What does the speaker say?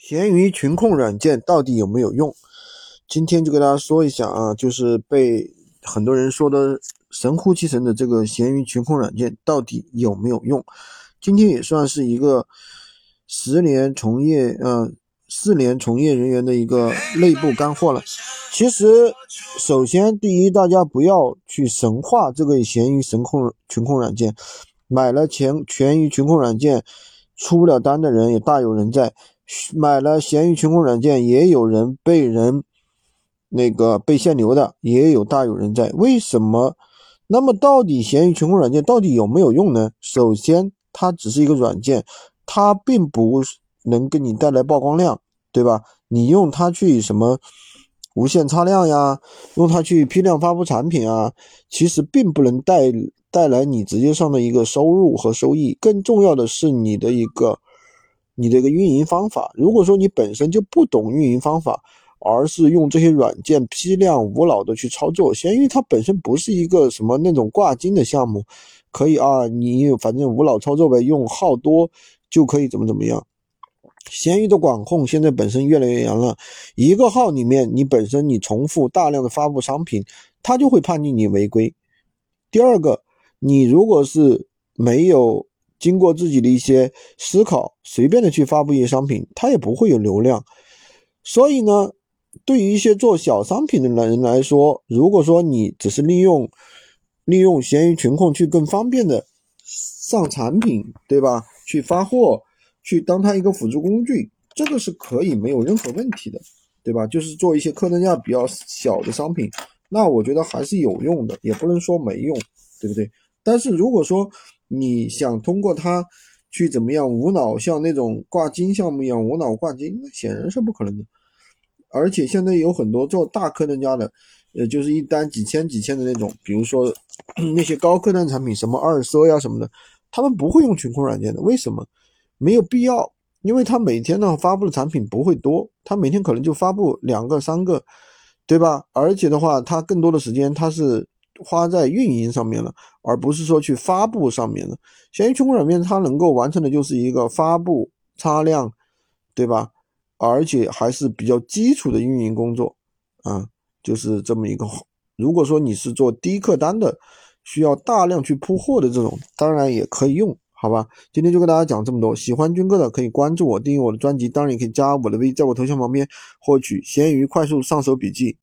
闲鱼群控软件到底有没有用？今天就跟大家说一下啊，就是被很多人说的神乎其神的这个闲鱼群控软件到底有没有用？今天也算是一个十年从业，呃，四年从业人员的一个内部干货了。其实，首先第一，大家不要去神化这个闲鱼神控群控软件，买了钱全鱼群控软件出不了单的人也大有人在。买了闲鱼群控软件，也有人被人那个被限流的，也有大有人在。为什么？那么到底闲鱼群控软件到底有没有用呢？首先，它只是一个软件，它并不能给你带来曝光量，对吧？你用它去什么无限擦量呀，用它去批量发布产品啊，其实并不能带带来你直接上的一个收入和收益。更重要的是你的一个。你这个运营方法，如果说你本身就不懂运营方法，而是用这些软件批量无脑的去操作，闲鱼它本身不是一个什么那种挂金的项目，可以啊，你反正无脑操作呗，用号多就可以怎么怎么样。闲鱼的管控现在本身越来越严了，一个号里面你本身你重复大量的发布商品，它就会判定你违规。第二个，你如果是没有。经过自己的一些思考，随便的去发布一些商品，它也不会有流量。所以呢，对于一些做小商品的人来说，如果说你只是利用利用闲鱼群控去更方便的上产品，对吧？去发货，去当它一个辅助工具，这个是可以没有任何问题的，对吧？就是做一些客单价比较小的商品，那我觉得还是有用的，也不能说没用，对不对？但是如果说，你想通过它去怎么样无脑像那种挂金项目一样无脑挂金，那显然是不可能的。而且现在有很多做大客单价的，呃，就是一单几千几千的那种，比如说 那些高客单产品，什么二奢呀什么的，他们不会用群控软件的。为什么？没有必要，因为他每天呢发布的产品不会多，他每天可能就发布两个三个，对吧？而且的话，他更多的时间他是。花在运营上面了，而不是说去发布上面了。闲鱼群控软件它能够完成的就是一个发布、擦量，对吧？而且还是比较基础的运营工作啊，就是这么一个。如果说你是做低客单的，需要大量去铺货的这种，当然也可以用，好吧？今天就跟大家讲这么多。喜欢军哥的可以关注我，订阅我的专辑，当然也可以加我的微，在我头像旁边获取闲鱼快速上手笔记。